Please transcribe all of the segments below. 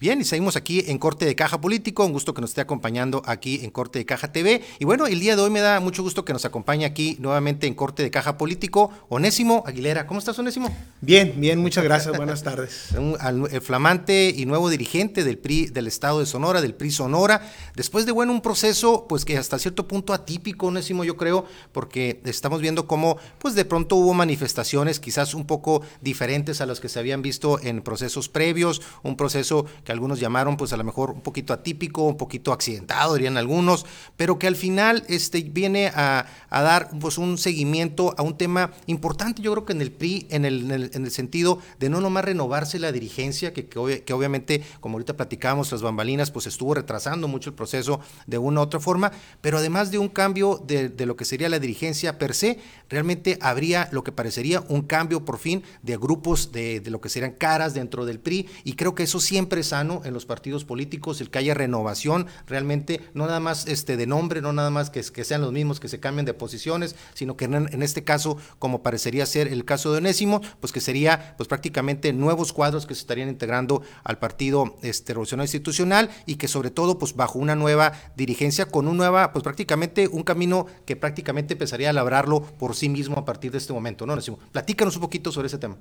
Bien, y seguimos aquí en Corte de Caja Político. Un gusto que nos esté acompañando aquí en Corte de Caja TV. Y bueno, el día de hoy me da mucho gusto que nos acompañe aquí nuevamente en Corte de Caja Político. Onésimo Aguilera. ¿Cómo estás, Onésimo? Bien, bien, muchas gracias. Buenas tardes. el flamante y nuevo dirigente del PRI del Estado de Sonora, del PRI Sonora. Después de, bueno, un proceso, pues que hasta cierto punto atípico, Onésimo, yo creo, porque estamos viendo cómo, pues de pronto hubo manifestaciones quizás un poco diferentes a las que se habían visto en procesos previos. Un proceso que algunos llamaron pues a lo mejor un poquito atípico, un poquito accidentado, dirían algunos, pero que al final este, viene a, dar pues un seguimiento a un tema importante, yo creo que en el PRI, en el, en el, sentido de no nomás renovarse la dirigencia, que, que, obviamente, como ahorita platicábamos, las bambalinas, pues estuvo retrasando mucho el proceso de una u otra forma, pero además de un cambio de, de lo que sería la dirigencia per se, realmente habría lo que parecería un cambio por fin de grupos de, de lo que serían caras dentro del PRI, y creo que eso siempre es en los partidos políticos, el que haya renovación realmente, no nada más este, de nombre, no nada más que, que sean los mismos, que se cambien de posiciones, sino que en, este caso, como parecería ser el caso de Onésimo, pues que sería pues prácticamente nuevos cuadros que se estarían integrando al Partido este, Revolucionario Institucional y que sobre todo pues bajo una nueva dirigencia, con un nueva, pues prácticamente un camino que prácticamente empezaría a labrarlo por sí mismo a partir de este momento, ¿no, Onésimo? Platícanos un poquito sobre ese tema.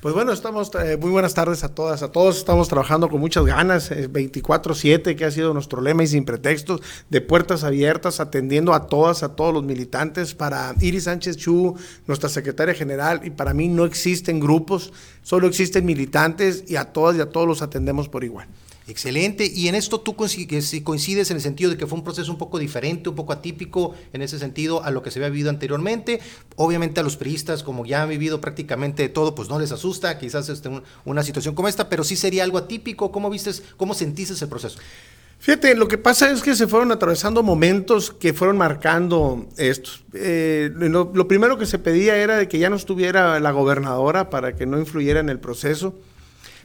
Pues bueno, estamos, eh, muy buenas tardes a todas, a todos, estamos trabajando con muchas ganas, 24-7, que ha sido nuestro lema y sin pretextos, de puertas abiertas, atendiendo a todas, a todos los militantes. Para Iris Sánchez Chu, nuestra secretaria general, y para mí no existen grupos, solo existen militantes y a todas y a todos los atendemos por igual. Excelente. Y en esto tú coincides en el sentido de que fue un proceso un poco diferente, un poco atípico en ese sentido a lo que se había vivido anteriormente. Obviamente a los priistas, como ya han vivido prácticamente todo, pues no les asusta quizás este, una situación como esta, pero sí sería algo atípico. ¿Cómo vistes, cómo sentiste ese proceso? Fíjate, lo que pasa es que se fueron atravesando momentos que fueron marcando estos. Eh, lo, lo primero que se pedía era de que ya no estuviera la gobernadora para que no influyera en el proceso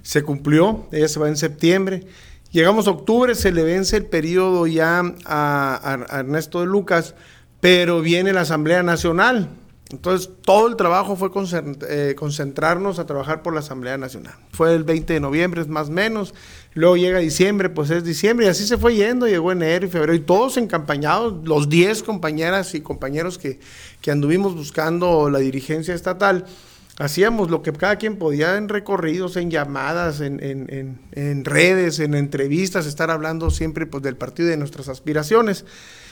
se cumplió, ella se va en septiembre. Llegamos a octubre, se le vence el periodo ya a, Ernesto de Lucas, pero viene la Asamblea Nacional. Entonces, todo el trabajo fue eh, concentrarnos a trabajar por la Asamblea Nacional. Fue el 20 de noviembre, es más o menos. Luego llega diciembre, pues es diciembre, y así se fue yendo. Llegó enero y febrero, y todos encampañados, los 10 compañeras y compañeros que, que anduvimos buscando la dirigencia estatal hacíamos lo que cada quien podía en recorridos, en llamadas, en, en, en, redes, en entrevistas, estar hablando siempre pues, del partido y de nuestras aspiraciones.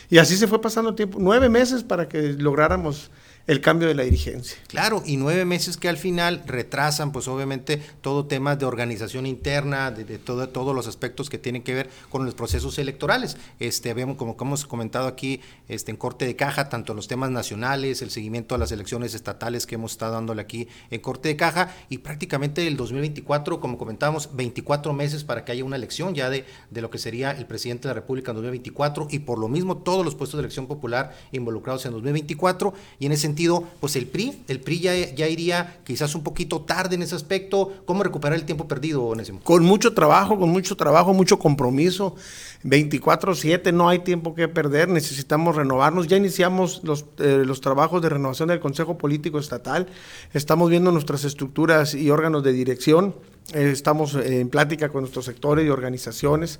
Y así se fue pasando tiempo, nueve meses para que lográramos el cambio de la dirigencia. Claro, y nueve meses que al final retrasan, pues obviamente, todo temas de organización interna, de, todo, todos los aspectos que tienen que ver con los procesos electorales. Este, vemos, como, hemos comentado aquí este, en corte de caja, tanto los temas nacionales, el seguimiento a las elecciones estatales que hemos estado dándole aquí en corte de caja, y prácticamente el 2024, como comentábamos, 24 meses para que haya una elección ya de, de lo que sería el presidente de la República en 2024, y por lo mismo todos los puestos de elección popular involucrados en 2024, y en ese pues el PRI, el PRI ya, ya iría quizás un poquito tarde en ese aspecto. ¿Cómo recuperar el tiempo perdido, Onésimo? Con mucho trabajo, con mucho trabajo, mucho compromiso. 24-7, no hay tiempo que perder, necesitamos renovarnos. Ya iniciamos los, eh, los trabajos de renovación del Consejo Político Estatal, estamos viendo nuestras estructuras y órganos de dirección. Eh, estamos en plática con nuestros sectores y organizaciones,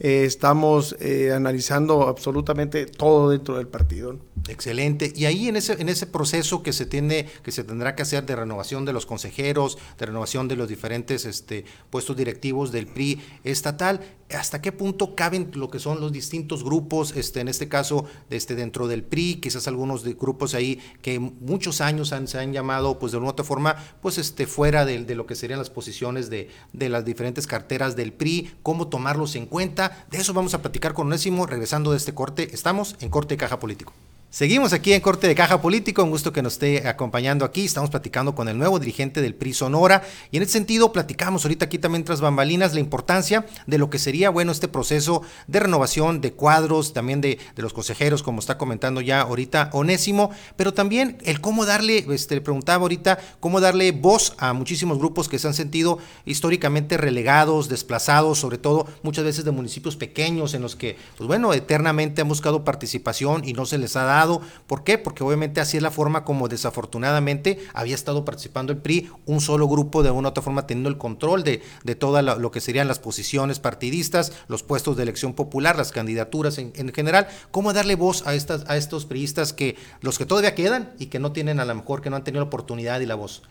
eh, estamos analizando absolutamente todo dentro del partido. Excelente. Y ahí en ese, en ese proceso que se tiene, que se tendrá que hacer de renovación de los consejeros, de renovación de los diferentes este, puestos directivos del PRI estatal, ¿hasta qué punto caben lo que son los distintos grupos, este, en este caso, este, dentro del PRI, quizás algunos de grupos ahí que muchos años han, se han llamado, pues de una u otra forma, pues este, fuera de lo que serían las posiciones de, de, las diferentes carteras del PRI, cómo tomarlos en cuenta. De eso vamos a platicar con Onésimo, regresando de este corte. Estamos en corte de caja político. Seguimos aquí en Corte de Caja Político, un gusto que nos esté acompañando aquí. Estamos platicando con el nuevo dirigente del PRI Sonora y en ese sentido platicamos ahorita aquí también tras bambalinas la importancia de lo que sería, bueno, este proceso de renovación de cuadros, también de, de los consejeros, como está comentando ya ahorita Onésimo, pero también el cómo darle, este, le preguntaba ahorita, cómo darle voz a muchísimos grupos que se han sentido históricamente relegados, desplazados, sobre todo muchas veces de municipios pequeños en los que, pues bueno, eternamente han buscado participación y no se les ha dado ¿Por qué? Porque obviamente así es la forma como desafortunadamente había estado participando el PRI, un solo grupo de una u otra forma teniendo el control de, de todo lo que serían las posiciones partidistas, los puestos de elección popular, las candidaturas en, en general. ¿Cómo darle voz a, estas, a estos priistas que los que todavía quedan y que no tienen a lo mejor, que no han tenido la oportunidad y la voz?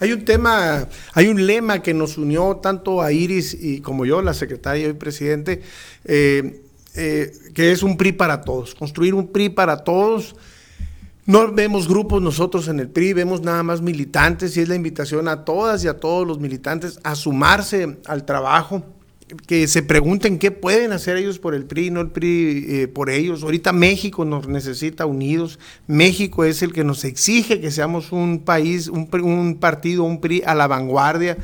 Hay un tema, hay un lema que nos unió tanto a Iris y como yo, la secretaria y presidente, eh, eh, que es un PRI para todos, construir un PRI para todos. No vemos grupos nosotros en el PRI, vemos nada más militantes y es la invitación a todas y a todos los militantes a sumarse al trabajo que se pregunten qué pueden hacer ellos por el PRI, no el PRI eh, por ellos. Ahorita México nos necesita unidos. México es el que nos exige que seamos un país, un, un partido, un PRI a la vanguardia,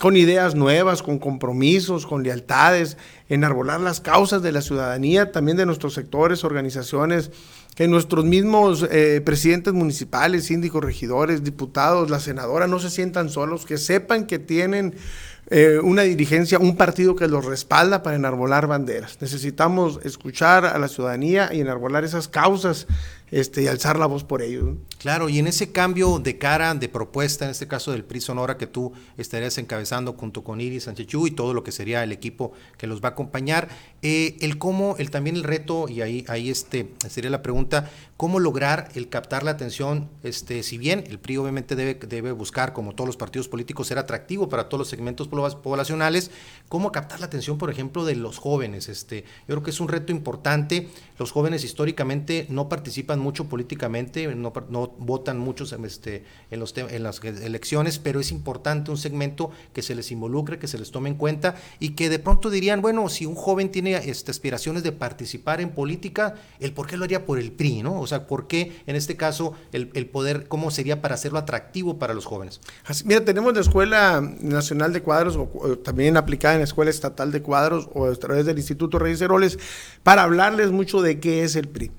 con ideas nuevas, con compromisos, con lealtades, enarbolar las causas de la ciudadanía, también de nuestros sectores, organizaciones, que nuestros mismos eh, presidentes municipales, síndicos, regidores, diputados, la senadora no se sientan solos, que sepan que tienen eh, una dirigencia, un partido que los respalda para enarbolar banderas. Necesitamos escuchar a la ciudadanía y enarbolar esas causas este, y alzar la voz por ello. Claro, y en ese cambio de cara, de propuesta, en este caso del PRI Sonora que tú estarías encabezando junto con Iris Sánchez y todo lo que sería el equipo que los va a acompañar, eh, el cómo, el también el reto, y ahí, ahí este, sería la pregunta, cómo lograr el captar la atención, este, si bien el PRI obviamente debe, debe buscar, como todos los partidos políticos, ser atractivo para todos los segmentos poblacionales, cómo captar la atención, por ejemplo, de los jóvenes. Este, yo creo que es un reto importante. Los jóvenes históricamente no participan mucho políticamente, no, votan muchos este, en, los en las elecciones, pero es importante un segmento que se les involucre, que se les tome en cuenta y que de pronto dirían, bueno, si un joven tiene este, aspiraciones de participar en política, ¿el por qué lo haría por el PRI? ¿no? O sea, ¿por qué en este caso el, el poder, cómo sería para hacerlo atractivo para los jóvenes? mira, tenemos la Escuela Nacional de Cuadros, o, también aplicada en la Escuela Estatal de Cuadros o a través del Instituto Reyes Heroles, para hablarles mucho de qué es el PRI.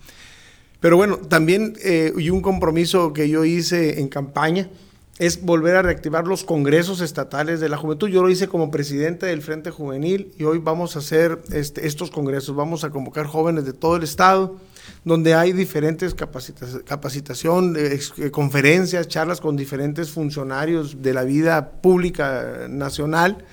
Pero bueno, también eh, y un compromiso que yo hice en campaña es volver a reactivar los congresos estatales de la juventud. Yo lo hice como presidente del Frente Juvenil y hoy vamos a hacer este, estos congresos. Vamos a convocar jóvenes de todo el estado, donde hay diferentes capacitación, eh, conferencias, charlas con diferentes funcionarios de la vida pública nacional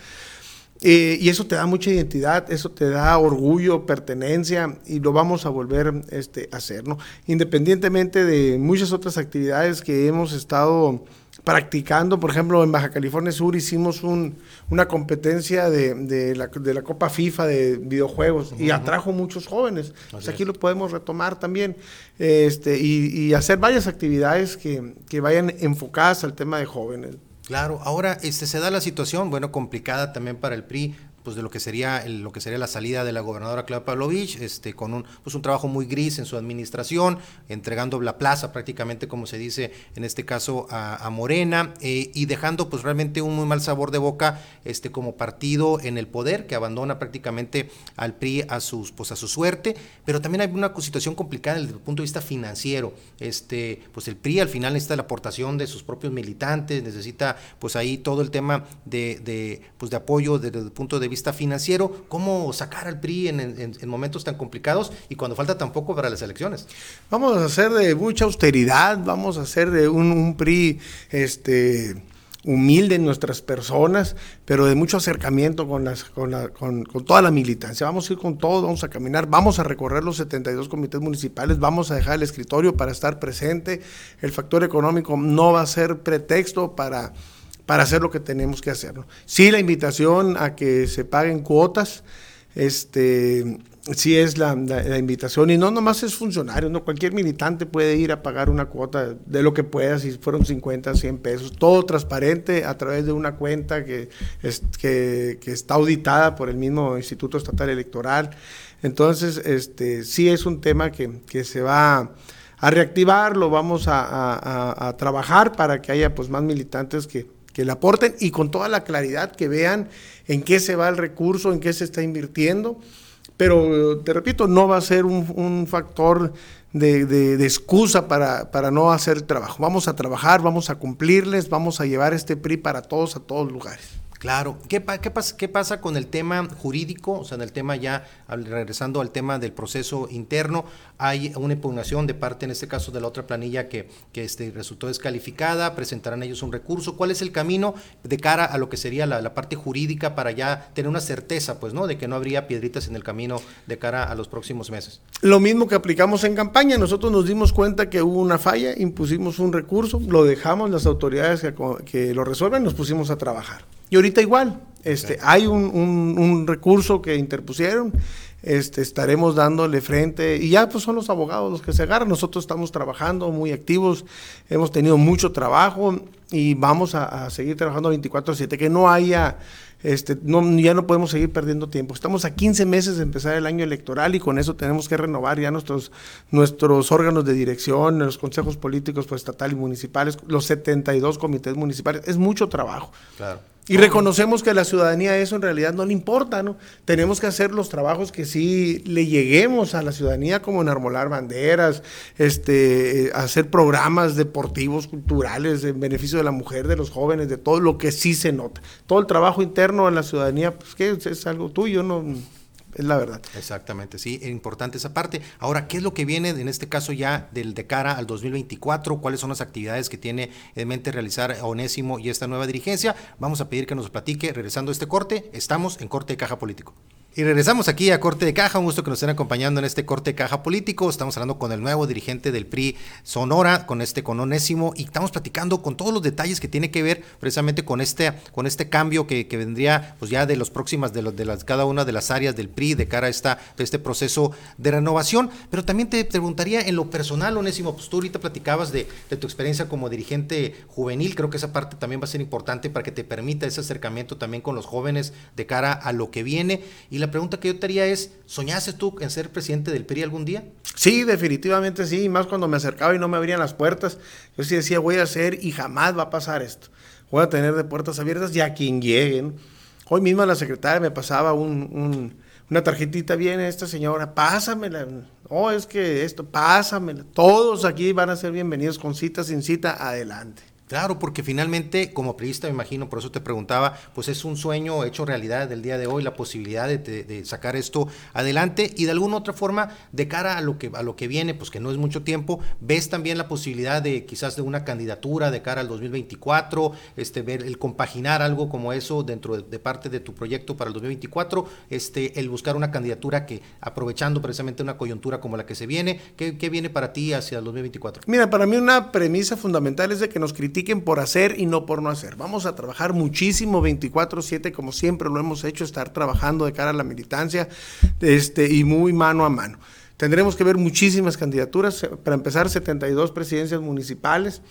eh, y eso te da mucha identidad, eso te da orgullo, pertenencia y lo vamos a volver este, a hacer, ¿no? Independientemente de muchas otras actividades que hemos estado practicando, por ejemplo, en Baja California Sur hicimos un, una competencia de, de, la, de, la, Copa FIFA de videojuegos y atrajo muchos jóvenes. Pues aquí lo podemos retomar también este, y, y hacer varias actividades que, que vayan enfocadas al tema de jóvenes. Claro, ahora este, se da la situación, bueno, complicada también para el PRI, pues de lo que sería lo que sería la salida de la gobernadora Claudia Pavlovich, este con un pues un trabajo muy gris en su administración, entregando la plaza prácticamente como se dice en este caso a, Morena eh, y dejando pues realmente un muy mal sabor de boca este como partido en el poder que abandona prácticamente al PRI a sus pues a su suerte, pero también hay una situación complicada desde el punto de vista financiero, este pues el PRI al final necesita la aportación de sus propios militantes, necesita pues ahí todo el tema de, de pues de apoyo desde el punto de vista financiero, cómo sacar al PRI en, momentos tan complicados y cuando falta tan poco para las elecciones. Vamos a hacer de mucha austeridad, vamos a hacer de un, PRI este, humilde en nuestras personas, pero de mucho acercamiento con, las, con, con, toda la militancia. Vamos a ir con todo, vamos a caminar, vamos a recorrer los 72 comités municipales, vamos a dejar el escritorio para estar presente. El factor económico no va a ser pretexto para para hacer lo que tenemos que hacer. Sí, la invitación a que se paguen cuotas, este, sí es la, invitación, y no nomás es funcionario, no cualquier militante puede ir a pagar una cuota de lo que pueda, si fueron 50, 100 pesos, todo transparente a través de una cuenta que, que, está auditada por el mismo Instituto Estatal Electoral. Entonces, este, sí es un tema que, que se va a reactivar, lo vamos a, a, a, trabajar para que haya pues más militantes que, que le aporten y con toda la claridad que vean en qué se va el recurso, en qué se está invirtiendo. Pero te repito, no va a ser un, factor de, excusa para, para, no hacer trabajo. Vamos a trabajar, vamos a cumplirles, vamos a llevar este PRI para todos, a todos lugares. Claro, ¿Qué, qué, pasa, ¿qué pasa con el tema jurídico? O sea, en el tema ya, regresando al tema del proceso interno, hay una impugnación de parte, en este caso, de la otra planilla que, este, resultó descalificada, presentarán ellos un recurso. ¿Cuál es el camino de cara a lo que sería la, la, parte jurídica para ya tener una certeza, pues, ¿no? De que no habría piedritas en el camino de cara a los próximos meses. Lo mismo que aplicamos en campaña, nosotros nos dimos cuenta que hubo una falla, impusimos un recurso, lo dejamos, las autoridades que, que lo resuelven, nos pusimos a trabajar. Y ahorita igual, este, hay un, un, recurso que interpusieron, este, estaremos dándole frente y ya pues son los abogados los que se agarran. Nosotros estamos trabajando muy activos, hemos tenido mucho trabajo y vamos a, a seguir trabajando 24/7, que no haya este, no, ya no podemos seguir perdiendo tiempo. Estamos a 15 meses de empezar el año electoral y con eso tenemos que renovar ya nuestros, nuestros órganos de dirección, los consejos políticos pues, estatal y municipales, los 72 comités municipales. Es mucho trabajo. Claro. Y reconocemos que a la ciudadanía eso en realidad no le importa, ¿no? Tenemos que hacer los trabajos que sí le lleguemos a la ciudadanía, como enarmolar banderas, este, eh, hacer programas deportivos, culturales, en beneficio de la mujer, de los jóvenes, de todo lo que sí se nota. Todo el trabajo interno en la ciudadanía, pues que es algo tuyo, ¿no? Es la verdad. Exactamente, sí, es importante esa parte. Ahora, ¿qué es lo que viene en este caso ya del de cara al 2024? ¿Cuáles son las actividades que tiene en mente realizar Onésimo y esta nueva dirigencia? Vamos a pedir que nos platique, regresando a este corte, estamos en corte de caja político. Y regresamos aquí a Corte de Caja, un gusto que nos estén acompañando en este Corte de Caja político. Estamos hablando con el nuevo dirigente del PRI Sonora, con este con Onésimo, y estamos platicando con todos los detalles que tiene que ver precisamente con este, con este cambio que, que vendría pues ya de los próximas, de, los, de las, cada una de las áreas del PRI de cara a esta, este proceso de renovación. Pero también te preguntaría en lo personal, Onésimo, pues tú ahorita platicabas de, de tu experiencia como dirigente juvenil, creo que esa parte también va a ser importante para que te permita ese acercamiento también con los jóvenes de cara a lo que viene. Y la pregunta que yo te haría es, ¿soñaste tú en ser presidente del PRI algún día? Sí, definitivamente sí, más cuando me acercaba y no me abrían las puertas. Yo sí decía, voy a hacer y jamás va a pasar esto. Voy a tener de puertas abiertas y a quien lleguen. Hoy mismo la secretaria me pasaba un, una tarjetita, viene esta señora, pásamela. Oh, es que esto, pásamela. Todos aquí van a ser bienvenidos con cita, sin cita, adelante. Claro, porque finalmente, como periodista, me imagino, por eso te preguntaba, pues es un sueño hecho realidad del día de hoy, la posibilidad de, sacar esto adelante y de alguna otra forma, de cara a lo que a lo que viene, pues que no es mucho tiempo, ves también la posibilidad de quizás de una candidatura de cara al 2024, este, ver el compaginar algo como eso dentro de, parte de tu proyecto para el 2024, este, el buscar una candidatura que aprovechando precisamente una coyuntura como la que se viene, ¿qué, qué viene para ti hacia el 2024? Mira, para mí una premisa fundamental es de que nos critiquen por hacer y no por no hacer. Vamos a trabajar muchísimo 24/7 como siempre lo hemos hecho, estar trabajando de cara a la militancia este, y muy mano a mano. Tendremos que ver muchísimas candidaturas, para empezar 72 presidencias municipales,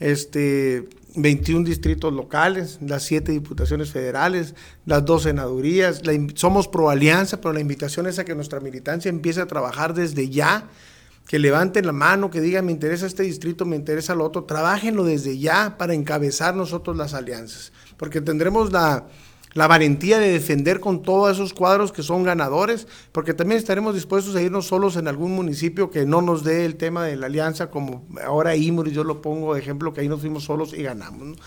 este, 21 distritos locales, las 7 diputaciones federales, las dos senadurías. somos pro alianza, pero la invitación es a que nuestra militancia empiece a trabajar desde ya que levanten la mano, que digan, me interesa este distrito, me interesa lo otro, trabajenlo desde ya para encabezar nosotros las alianzas, porque tendremos la, la valentía de defender con todos esos cuadros que son ganadores, porque también estaremos dispuestos a irnos solos en algún municipio que no nos dé el tema de la alianza, como ahora Imuri, yo lo pongo de ejemplo, que ahí nos fuimos solos y ganamos.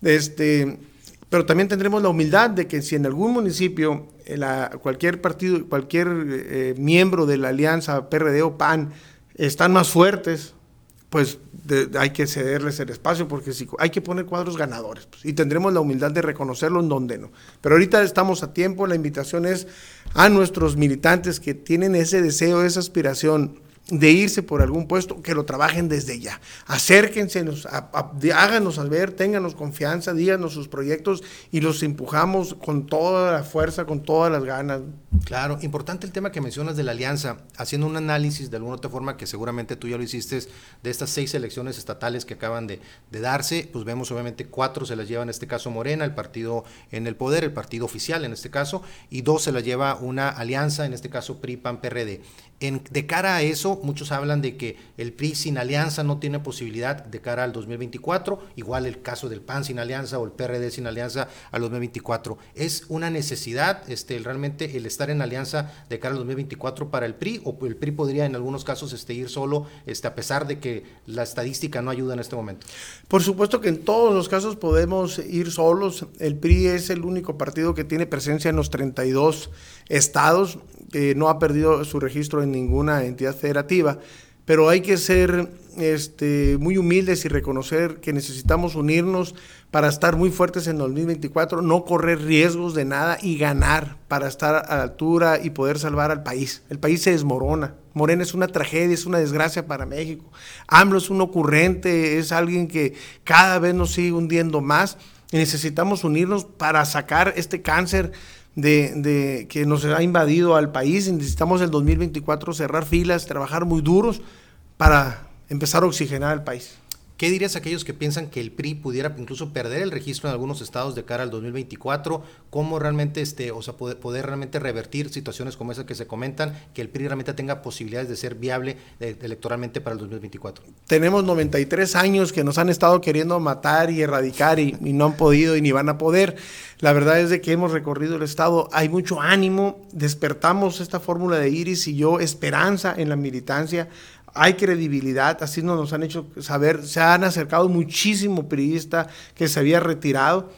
Este, pero también tendremos la humildad de que si en algún municipio la, cualquier partido, cualquier eh, miembro de la alianza PRD o PAN están más fuertes, pues hay que cederles el espacio porque si, hay que poner cuadros ganadores pues, y tendremos la humildad de reconocerlo en donde no. Pero ahorita estamos a tiempo, la invitación es a nuestros militantes que tienen ese deseo, esa aspiración de irse por algún puesto, que lo trabajen desde ya. Acérquense, háganos al ver, ténganos confianza, díganos sus proyectos y los empujamos con toda la fuerza, con todas las ganas. Claro, importante el tema que mencionas de la alianza, haciendo un análisis de alguna otra forma que seguramente tú ya lo hiciste de estas seis elecciones estatales que acaban de, darse, pues vemos obviamente cuatro se las lleva en este caso Morena, el partido en el poder, el partido oficial en este caso, y dos se las lleva una alianza, en este caso PRI, PAN, PRD. En, de cara a eso, muchos hablan de que el PRI sin alianza no tiene posibilidad de cara al 2024, igual el caso del PAN sin alianza o el PRD sin alianza al 2024. ¿Es una necesidad este, realmente el estar en alianza de cara al 2024 para el PRI o el PRI podría en algunos casos este, ir solo este, a pesar de que la estadística no ayuda en este momento? Por supuesto que en todos los casos podemos ir solos. El PRI es el único partido que tiene presencia en los 32 estados, que no ha perdido su registro en ninguna entidad federativa, pero hay que ser este, muy humildes y reconocer que necesitamos unirnos para estar muy fuertes en 2024, no correr riesgos de nada y ganar para estar a la altura y poder salvar al país. El país se desmorona. Morena es una tragedia, es una desgracia para México. AMLO es un ocurrente, es alguien que cada vez nos sigue hundiendo más y necesitamos unirnos para sacar este cáncer de, que nos ha invadido al país. Necesitamos el 2024 cerrar filas, trabajar muy duros para empezar a oxigenar el país. ¿Qué dirías a aquellos que piensan que el PRI pudiera incluso perder el registro en algunos estados de cara al 2024? ¿Cómo realmente, este, o sea, poder, realmente revertir situaciones como esas que se comentan, que el PRI realmente tenga posibilidades de ser viable electoralmente para el 2024? Tenemos 93 años que nos han estado queriendo matar y erradicar y, y no han podido y ni van a poder. La verdad es de que hemos recorrido el estado, hay mucho ánimo, despertamos esta fórmula de Iris y yo, esperanza en la militancia hay credibilidad, así nos han hecho saber, se han acercado muchísimo periodista que se había retirado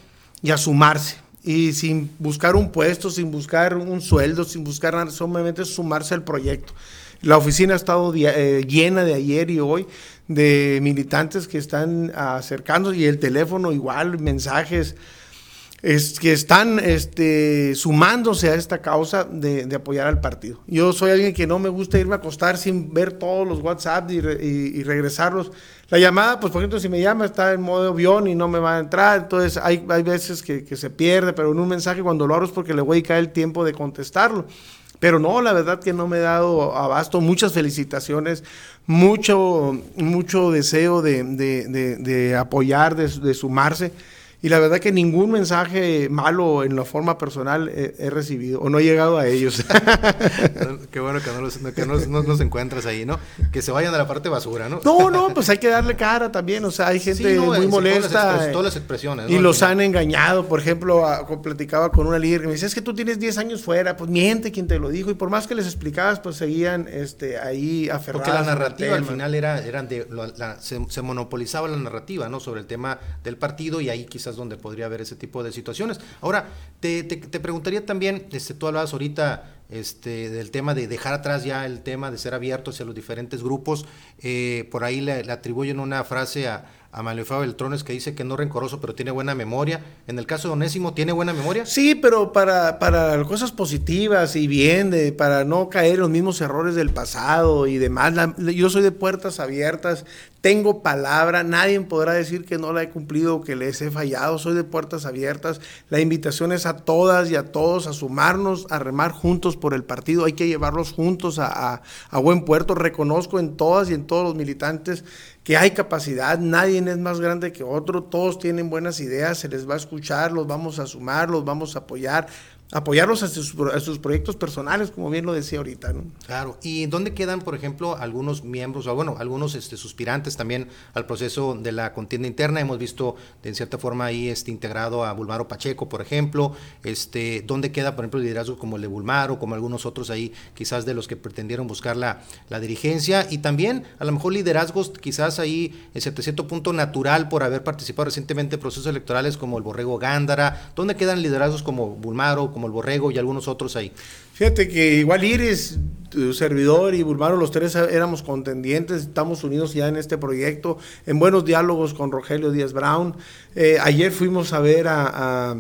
y a sumarse. Y sin buscar un puesto, sin buscar un sueldo, sin buscar nada, solamente sumarse al proyecto. La oficina ha estado eh, llena de ayer y hoy de militantes que están acercándose y el teléfono igual, mensajes es, que están este, sumándose a esta causa de, apoyar al partido. Yo soy alguien que no me gusta irme a acostar sin ver todos los WhatsApp y, regresarlos. La llamada, pues por ejemplo, si me llama está en modo avión y no me va a entrar, entonces hay, hay veces que, se pierde, pero en un mensaje cuando lo abro es porque le voy a caer el tiempo de contestarlo. Pero no, la verdad que no me he dado abasto. Muchas felicitaciones, mucho, mucho deseo de, de apoyar, de sumarse. Y la verdad que ningún mensaje malo en la forma personal he, recibido o no he llegado a ellos. Qué bueno que, no los, que no, los encuentras ahí, ¿no? Que se vayan a la parte basura, ¿no? No, no, pues hay que darle cara también. O sea, hay gente muy molesta. Todas las, expresiones. Y los han engañado. Por ejemplo, platicaba con una líder que me decía, es que tú tienes 10 años fuera. Pues miente quien te lo dijo. Y por más que les explicabas, pues seguían este, ahí aferrados. Porque la narrativa al final era, eran de, se, se monopolizaba la narrativa, ¿no? Sobre el tema del partido y ahí quizás donde podría haber ese tipo de situaciones. Ahora, te, te, preguntaría también, este, tú hablabas ahorita este, del tema de dejar atrás ya el tema de ser abiertos hacia los diferentes grupos. Eh, por ahí le, atribuyen una frase a, a Malefao Beltrones que dice que no rencoroso, pero tiene buena memoria. En el caso de Onésimo, ¿tiene buena memoria? Sí, pero para, para cosas positivas y bien, de, para no caer en los mismos errores del pasado y demás. yo soy de puertas abiertas, tengo palabra, nadie podrá decir que no la he cumplido o que les he fallado, soy de puertas abiertas. La invitación es a todas y a todos a sumarnos, a remar juntos por el partido, hay que llevarlos juntos a, a buen puerto. Reconozco en todas y en todos los militantes que hay capacidad, nadie es más grande que otro, todos tienen buenas ideas, se les va a escuchar, los vamos a sumar, los vamos a apoyar apoyarlos a sus, proyectos personales, como bien lo decía ahorita. ¿no? Claro, ¿y dónde quedan, por ejemplo, algunos miembros, o bueno, algunos este, suspirantes también al proceso de la contienda interna? Hemos visto, de en cierta forma, ahí este, integrado a Bulmaro Pacheco, por ejemplo. Este, ¿Dónde queda, por ejemplo, liderazgo como el de Bulmaro, como algunos otros ahí, quizás de los que pretendieron buscar la, la dirigencia? Y también, a lo mejor, liderazgos quizás ahí, en cierto, cierto punto natural, por haber participado recientemente en procesos electorales como el Borrego Gándara. ¿Dónde quedan liderazgos como Bulmaro, como el Borrego y algunos otros ahí. Fíjate que igual Iris, tu servidor y Bulmaro, los tres éramos contendientes, estamos unidos ya en este proyecto, en buenos diálogos con Rogelio Díaz Brown. Eh, ayer fuimos a ver a,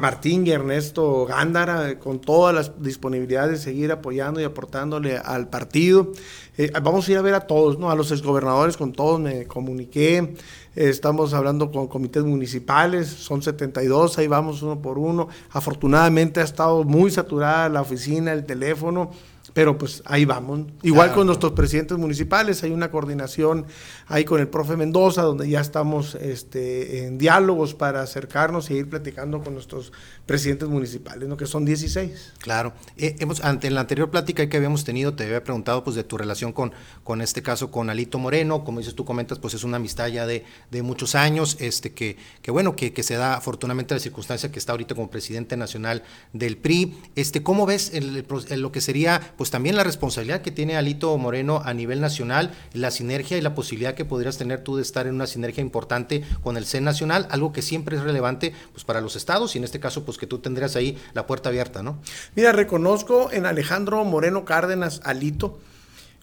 Martín y Ernesto Gándara con todas las disponibilidades de seguir apoyando y aportándole al partido. Eh, vamos a ir a ver a todos, ¿no? A los exgobernadores, con todos me comuniqué. Estamos hablando con comités municipales, son 72, ahí vamos uno por uno. Afortunadamente ha estado muy saturada la oficina, el teléfono. Pero pues ahí vamos. Igual con nuestros presidentes municipales, hay una coordinación ahí con el profe Mendoza, donde ya estamos este, en diálogos para acercarnos y ir platicando con nuestros presidentes municipales, ¿no? que son 16. Claro. Eh, hemos, ante en la anterior plática que habíamos tenido, te había preguntado pues de tu relación con, con este caso con Alito Moreno, como dices tú comentas, pues es una amistad ya de, de muchos años, este que, que bueno, que, que, se da afortunadamente la circunstancia que está ahorita como presidente nacional del PRI. Este, ¿Cómo ves el, el, lo que sería pues también la responsabilidad que tiene Alito Moreno a nivel nacional, la sinergia y la posibilidad que podrías tener tú de estar en una sinergia importante con el CEN nacional, algo que siempre es relevante pues para los estados y en este caso pues que tú tendrías ahí la puerta abierta, ¿no? Mira, reconozco en Alejandro Moreno Cárdenas Alito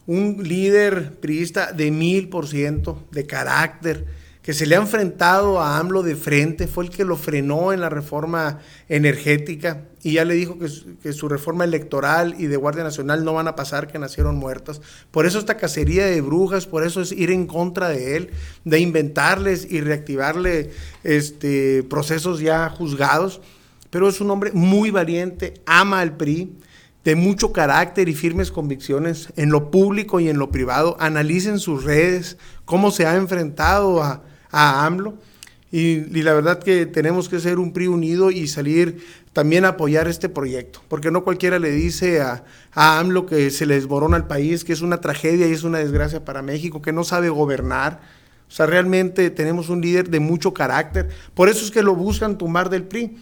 un líder priista de mil por ciento, de carácter, que se le ha enfrentado a AMLO de frente, fue el que lo frenó en la reforma energética y ya le dijo que, su reforma electoral y de Guardia Nacional no van a pasar, que nacieron muertas. Por eso esta cacería de brujas, por eso es ir en contra de él, de inventarles y reactivarle este, procesos ya juzgados. Pero es un hombre muy valiente, ama al PRI, de mucho carácter y firmes convicciones en lo público y en lo privado. Analicen sus redes, cómo se ha enfrentado a a AMLO. Y, la verdad que tenemos que ser un PRI unido y salir también a apoyar este proyecto, porque no cualquiera le dice a, AMLO que se le desborona el país, que es una tragedia y es una desgracia para México, que no sabe gobernar. O sea, realmente tenemos un líder de mucho carácter. Por eso es que lo buscan tumbar del PRI,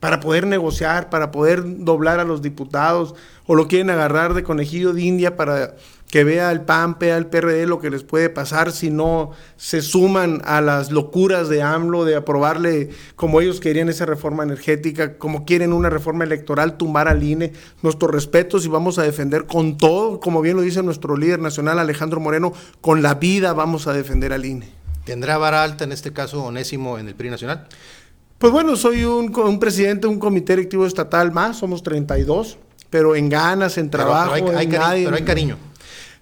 para poder negociar, para poder doblar a los diputados, o lo quieren agarrar de conejillo de India para que vea el PAN, vea el PRD lo que les puede pasar si no se suman a las locuras de AMLO de aprobarle como ellos querían esa reforma energética, como quieren una reforma electoral, tumbar al INE. Nuestros respetos y vamos a defender con todo, como bien lo dice nuestro líder nacional Alejandro Moreno, con la vida vamos a defender al INE. ¿Tendrá vara alta en este caso Onésimo en el PRI nacional? Pues bueno, soy un, un presidente de un comité directivo estatal más, somos 32, pero en ganas, en trabajo, pero, hay, hay, cari pero hay cariño.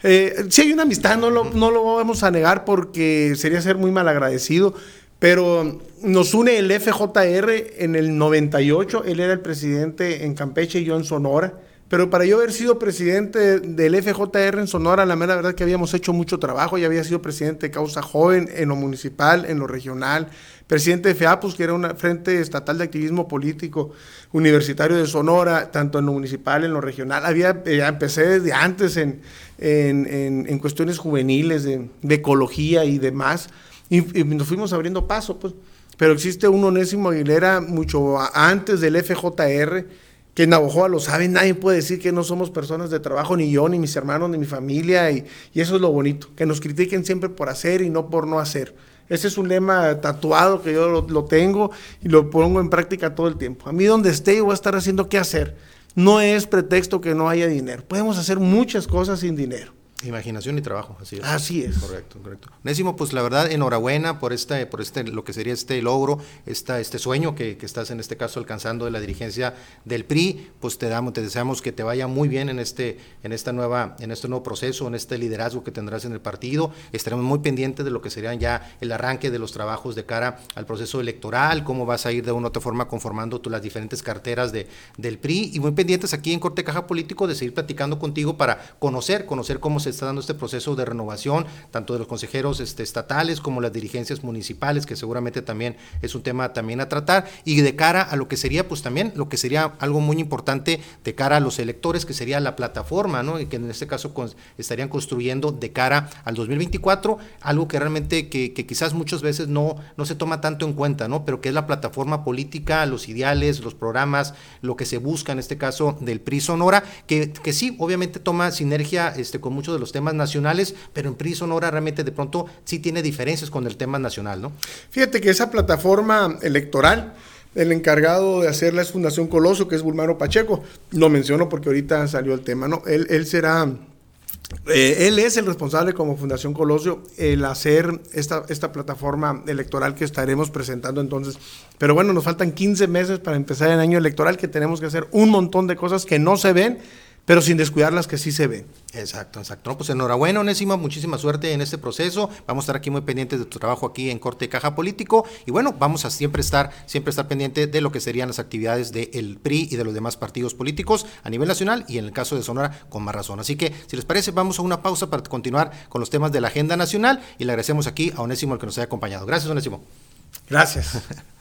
Eh, sí hay una amistad, no lo, no lo vamos a negar porque sería ser muy malagradecido, pero nos une el FJR en el 98, él era el presidente en Campeche y yo en Sonora. Pero para yo haber sido presidente del FJR en Sonora, la mera verdad que habíamos hecho mucho trabajo. Ya había sido presidente de Causa Joven en lo municipal, en lo regional, presidente de FEAPUS, que era una frente estatal de activismo político universitario de Sonora, tanto en lo municipal, en lo regional. Había, ya empecé desde antes en, en, en, cuestiones juveniles, de, ecología y demás, y, nos fuimos abriendo paso, pues. Pero existe un Onésimo Aguilera mucho antes del FJR, que en Navojoa lo saben, nadie puede decir que no somos personas de trabajo, ni yo, ni mis hermanos, ni mi familia, y, y eso es lo bonito, que nos critiquen siempre por hacer y no por no hacer. Ese es un lema tatuado que yo lo, tengo y lo pongo en práctica todo el tiempo. A mí donde esté yo voy a estar haciendo qué hacer. No es pretexto que no haya dinero. Podemos hacer muchas cosas sin dinero. Imaginación y trabajo, así es. Así es. Correcto, correcto. Nésimo, pues la verdad, enhorabuena por este, por este, lo que sería este logro, esta, este sueño que, que, estás en este caso alcanzando de la dirigencia del PRI. Pues te damos, te deseamos que te vaya muy bien en este, en esta nueva, en este nuevo proceso, en este liderazgo que tendrás en el partido. Estaremos muy pendientes de lo que serían ya el arranque de los trabajos de cara al proceso electoral, cómo vas a ir de una u otra forma conformando tú las diferentes carteras de, del PRI y muy pendientes aquí en Corte Caja Político de seguir platicando contigo para conocer, conocer cómo se está dando este proceso de renovación, tanto de los consejeros este, estatales como las dirigencias municipales, que seguramente también es un tema también a tratar, y de cara a lo que sería, pues también, lo que sería algo muy importante de cara a los electores, que sería la plataforma, ¿no? Y que en este caso estarían construyendo de cara al 2024, algo que realmente, que, quizás muchas veces no, no se toma tanto en cuenta, ¿no? Pero que es la plataforma política, los ideales, los programas, lo que se busca en este caso del PRI Sonora, que, que sí, obviamente toma sinergia este, con muchos de los temas nacionales, pero en PRI Sonora realmente de pronto sí tiene diferencias con el tema nacional, ¿no? Fíjate que esa plataforma electoral, el encargado de hacerla es Fundación Coloso, que es Bulmaro Pacheco, lo menciono porque ahorita salió el tema, ¿no? Él, él será... Eh, él es el responsable como Fundación Colosio el hacer esta, esta plataforma electoral que estaremos presentando entonces. Pero bueno, nos faltan 15 meses para empezar el año electoral que tenemos que hacer un montón de cosas que no se ven, pero sin descuidar las que sí se ven. Exacto, exacto. No, pues enhorabuena, Onésimo, muchísima suerte en este proceso. Vamos a estar aquí muy pendientes de tu trabajo aquí en Corte Caja Político y bueno, vamos a siempre estar, siempre estar pendiente de lo que serían las actividades del PRI y de los demás partidos políticos a nivel nacional y en el caso de Sonora con más razón. Así que, si les parece, vamos a una pausa para continuar con los temas de la agenda nacional y le agradecemos aquí a Onésimo el que nos haya acompañado. Gracias, Onésimo. Gracias.